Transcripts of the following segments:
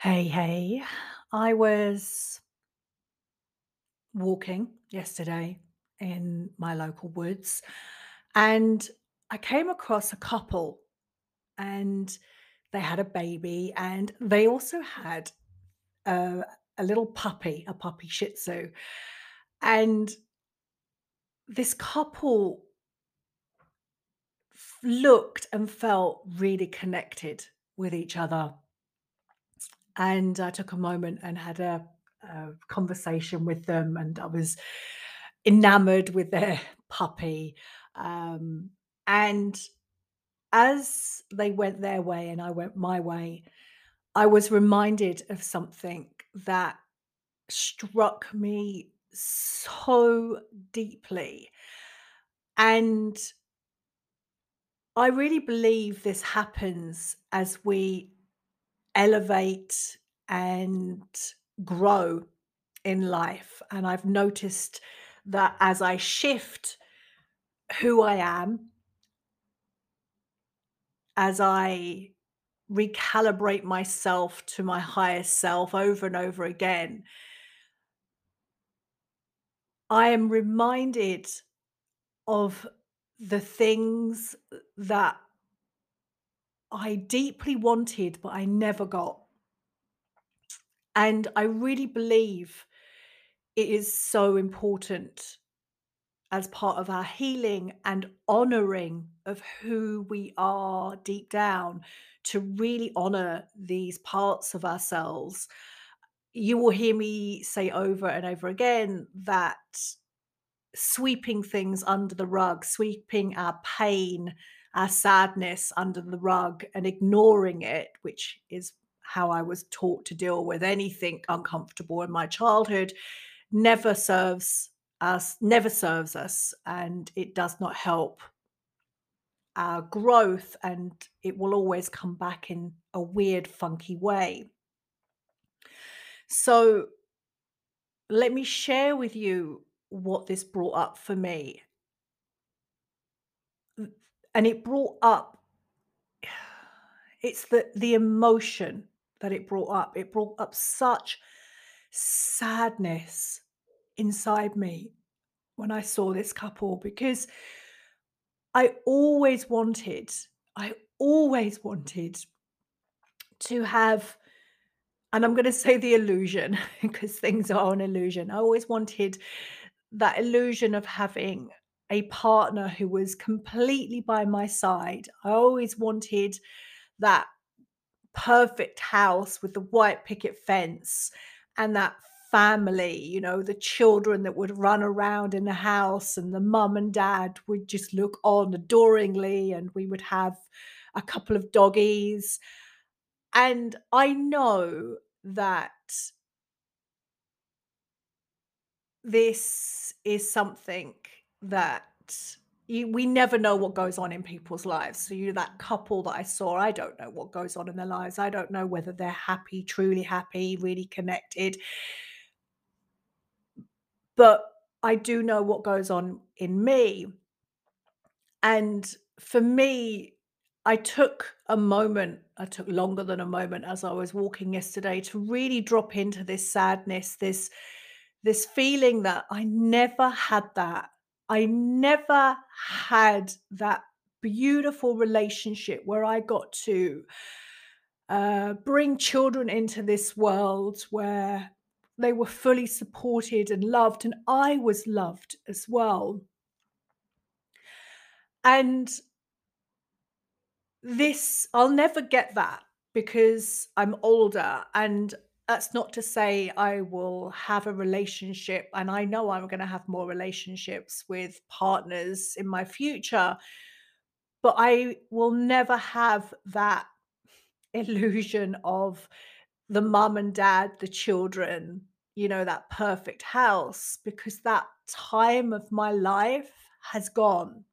Hey, hey. I was walking yesterday in my local woods and I came across a couple and they had a baby and they also had a, a little puppy, a puppy shih tzu. And this couple looked and felt really connected with each other. And I took a moment and had a, a conversation with them, and I was enamored with their puppy. Um, and as they went their way and I went my way, I was reminded of something that struck me so deeply. And I really believe this happens as we elevate and grow in life. And I've noticed that as I shift who I am, as I recalibrate myself to my highest self over and over again, I am reminded of the things that I deeply wanted, but I never got. And I really believe it is so important as part of our healing and honoring of who we are deep down to really honor these parts of ourselves. You will hear me say over and over again that sweeping things under the rug, sweeping our pain, our sadness under the rug and ignoring it, which is how I was taught to deal with anything uncomfortable in my childhood, never serves us, never serves us, and it does not help our growth, and it will always come back in a weird, funky way. So, let me share with you what this brought up for me. And it brought up it's the the emotion that it brought up. It brought up such sadness inside me when I saw this couple because I always wanted, I always wanted to have, and I'm going to say the illusion because things are an illusion. I always wanted that illusion of having a partner who was completely by my side. I always wanted that perfect house with the white picket fence and that family, you know, the children that would run around in the house and the mum and dad would just look on adoringly and we would have a couple of doggies. And I know that this is something that you, we never know what goes on in people's lives. So, you that couple that I saw, I don't know what goes on in their lives. I don't know whether they're happy, truly happy, really connected. But I do know what goes on in me. And for me, I took a moment, I took longer than a moment as I was walking yesterday to really drop into this sadness, this this feeling that I never had that. I never had that beautiful relationship where I got to uh, bring children into this world where they were fully supported and loved, and I was loved as well. And this, I'll never get that because I'm older. And that's not to say I will have a relationship, and I know I'm going to have more relationships with partners in my future, but I will never have that illusion of the mum and dad, the children, you know, that perfect house, because that time of my life has gone.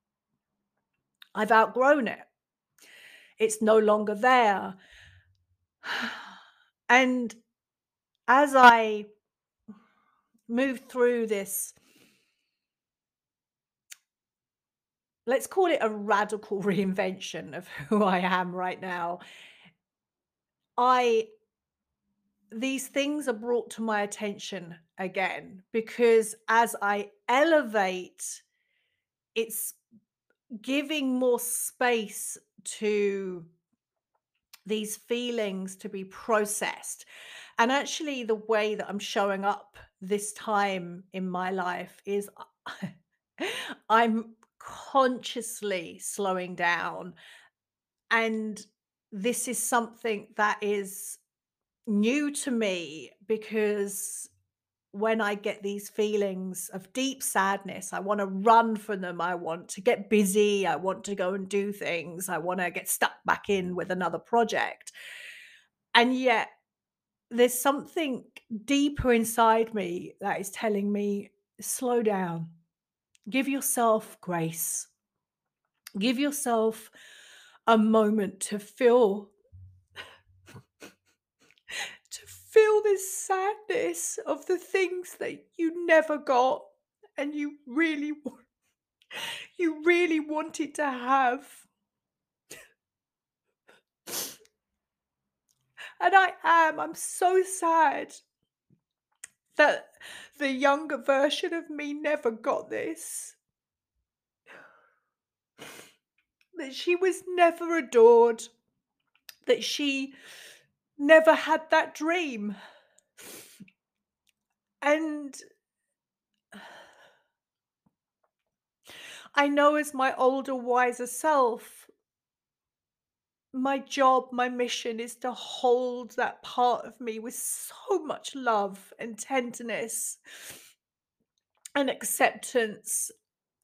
I've outgrown it. It's no longer there. And as I move through this, let's call it a radical reinvention of who I am right now, I these things are brought to my attention again because as I elevate, it's giving more space to these feelings to be processed. And actually, the way that I'm showing up this time in my life is I'm consciously slowing down. And this is something that is new to me because when I get these feelings of deep sadness, I want to run from them. I want to get busy. I want to go and do things. I want to get stuck back in with another project. And yet, there's something deeper inside me that is telling me slow down, give yourself grace, give yourself a moment to feel this sadness of the things that you never got and you really you really wanted to have. And I am I'm so sad that the younger version of me never got this. That she was never adored. That she never had that dream. And I know as my older, wiser self, my job, my mission is to hold that part of me with so much love and tenderness and acceptance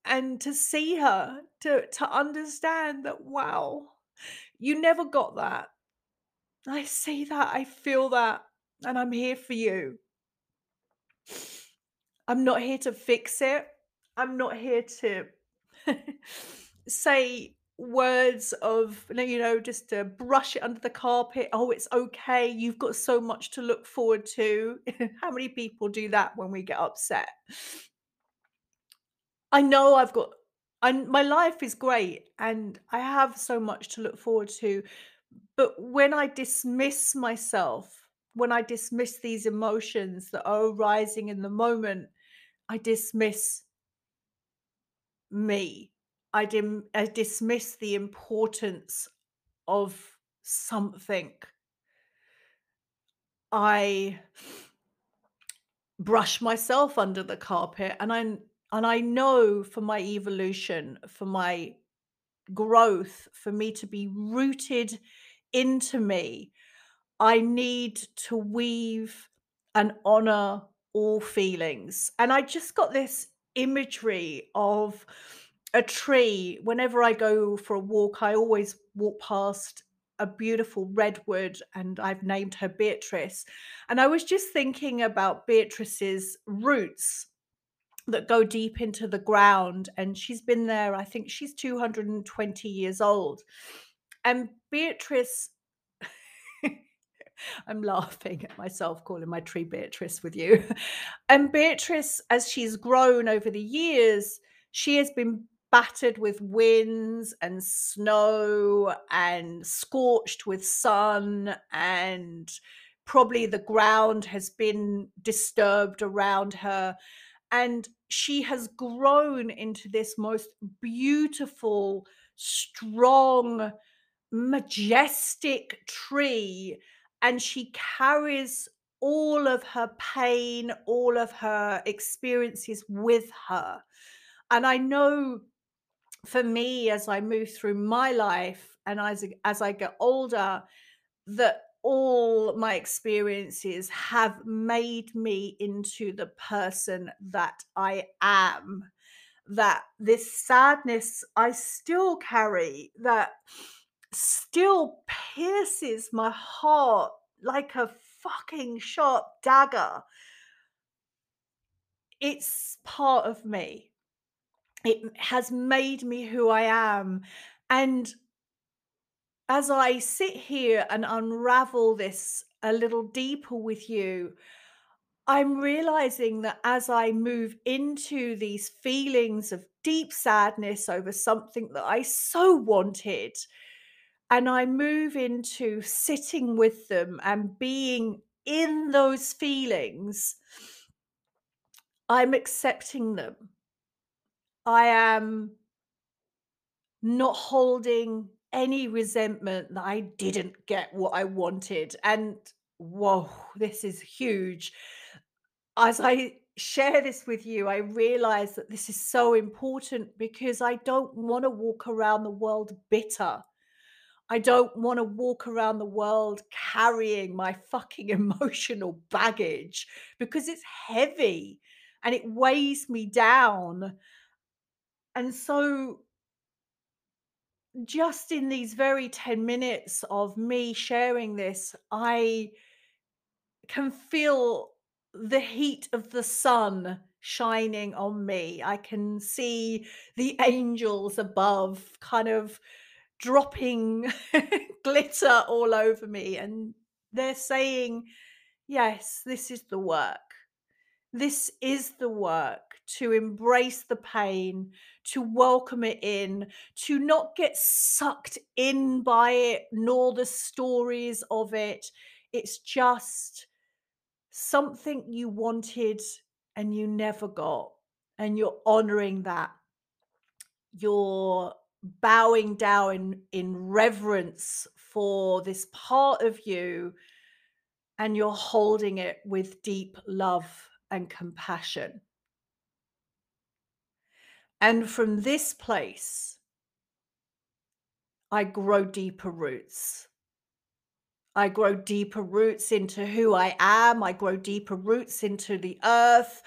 and to see her to to understand that wow you never got that I see that, I feel that, and I'm here for you. I'm not here to fix it. I'm not here to say words of, you know, just to brush it under the carpet. Oh, it's okay. You've got so much to look forward to. How many people do that when we get upset? I know I've got, and my life is great and I have so much to look forward to. But when I dismiss myself, when I dismiss these emotions that are arising in the moment, I dismiss me. I, dim- I dismiss the importance of something. I brush myself under the carpet and I and I know for my evolution, for my growth, for me to be rooted into me, I need to weave and honor all feelings. And I just got this imagery of a tree. Whenever I go for a walk, I always walk past a beautiful redwood, and I've named her Beatrice. And I was just thinking about Beatrice's roots that go deep into the ground. And she's been there, I think she's 220 years old. And Beatrice, I'm laughing at myself calling my tree Beatrice with you. And Beatrice, as she's grown over the years, she has been battered with winds and snow and scorched with sun and probably the ground has been disturbed around her and she has grown into this most beautiful strong majestic tree and she carries all of her pain, all of her experiences with her. And I know for me, as I move through my life and as, as I get older, that all my experiences have made me into the person that I am. That this sadness I still carry, that still pierces my heart like a fucking sharp dagger. It's part of me. It has made me who I am. And as I sit here and unravel this a little deeper with you, I'm realizing that as I move into these feelings of deep sadness over something that I so wanted, and I move into sitting with them and being in those feelings, I'm accepting them. I am not holding any resentment that I didn't get what I wanted. And whoa, this is huge. As I share this with you, I realize that this is so important because I don't want to walk around the world bitter. I don't want to walk around the world carrying my fucking emotional baggage because it's heavy and it weighs me down. And so, just in these very 10 minutes of me sharing this, I can feel the heat of the sun shining on me. I can see the angels above kind of dropping glitter all over me. And they're saying, Yes, this is the work. This is the work to embrace the pain, to welcome it in, to not get sucked in by it, nor the stories of it. It's just something you wanted and you never got, and you're honoring that. You're bowing down in, in reverence for this part of you, and you're holding it with deep love and compassion. And from this place, I grow deeper roots. I grow deeper roots into who I am. I grow deeper roots into the earth.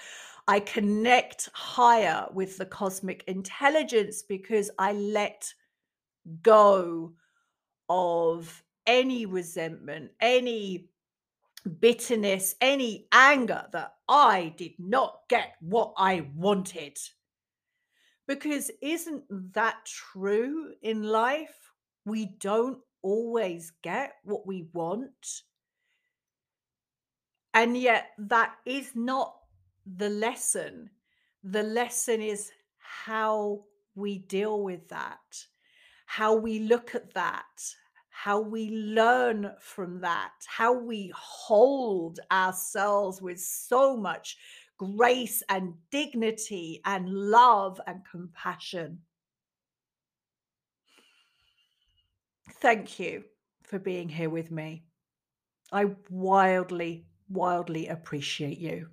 I connect higher with the cosmic intelligence because I let go of any resentment, any bitterness, any anger that I did not get what I wanted. Because isn't that true in life? We don't always get what we want. And yet, that is not the lesson. The lesson is how we deal with that, how we look at that, how we learn from that, how we hold ourselves with so much grace and dignity and love and compassion. Thank you for being here with me. I wildly, wildly appreciate you.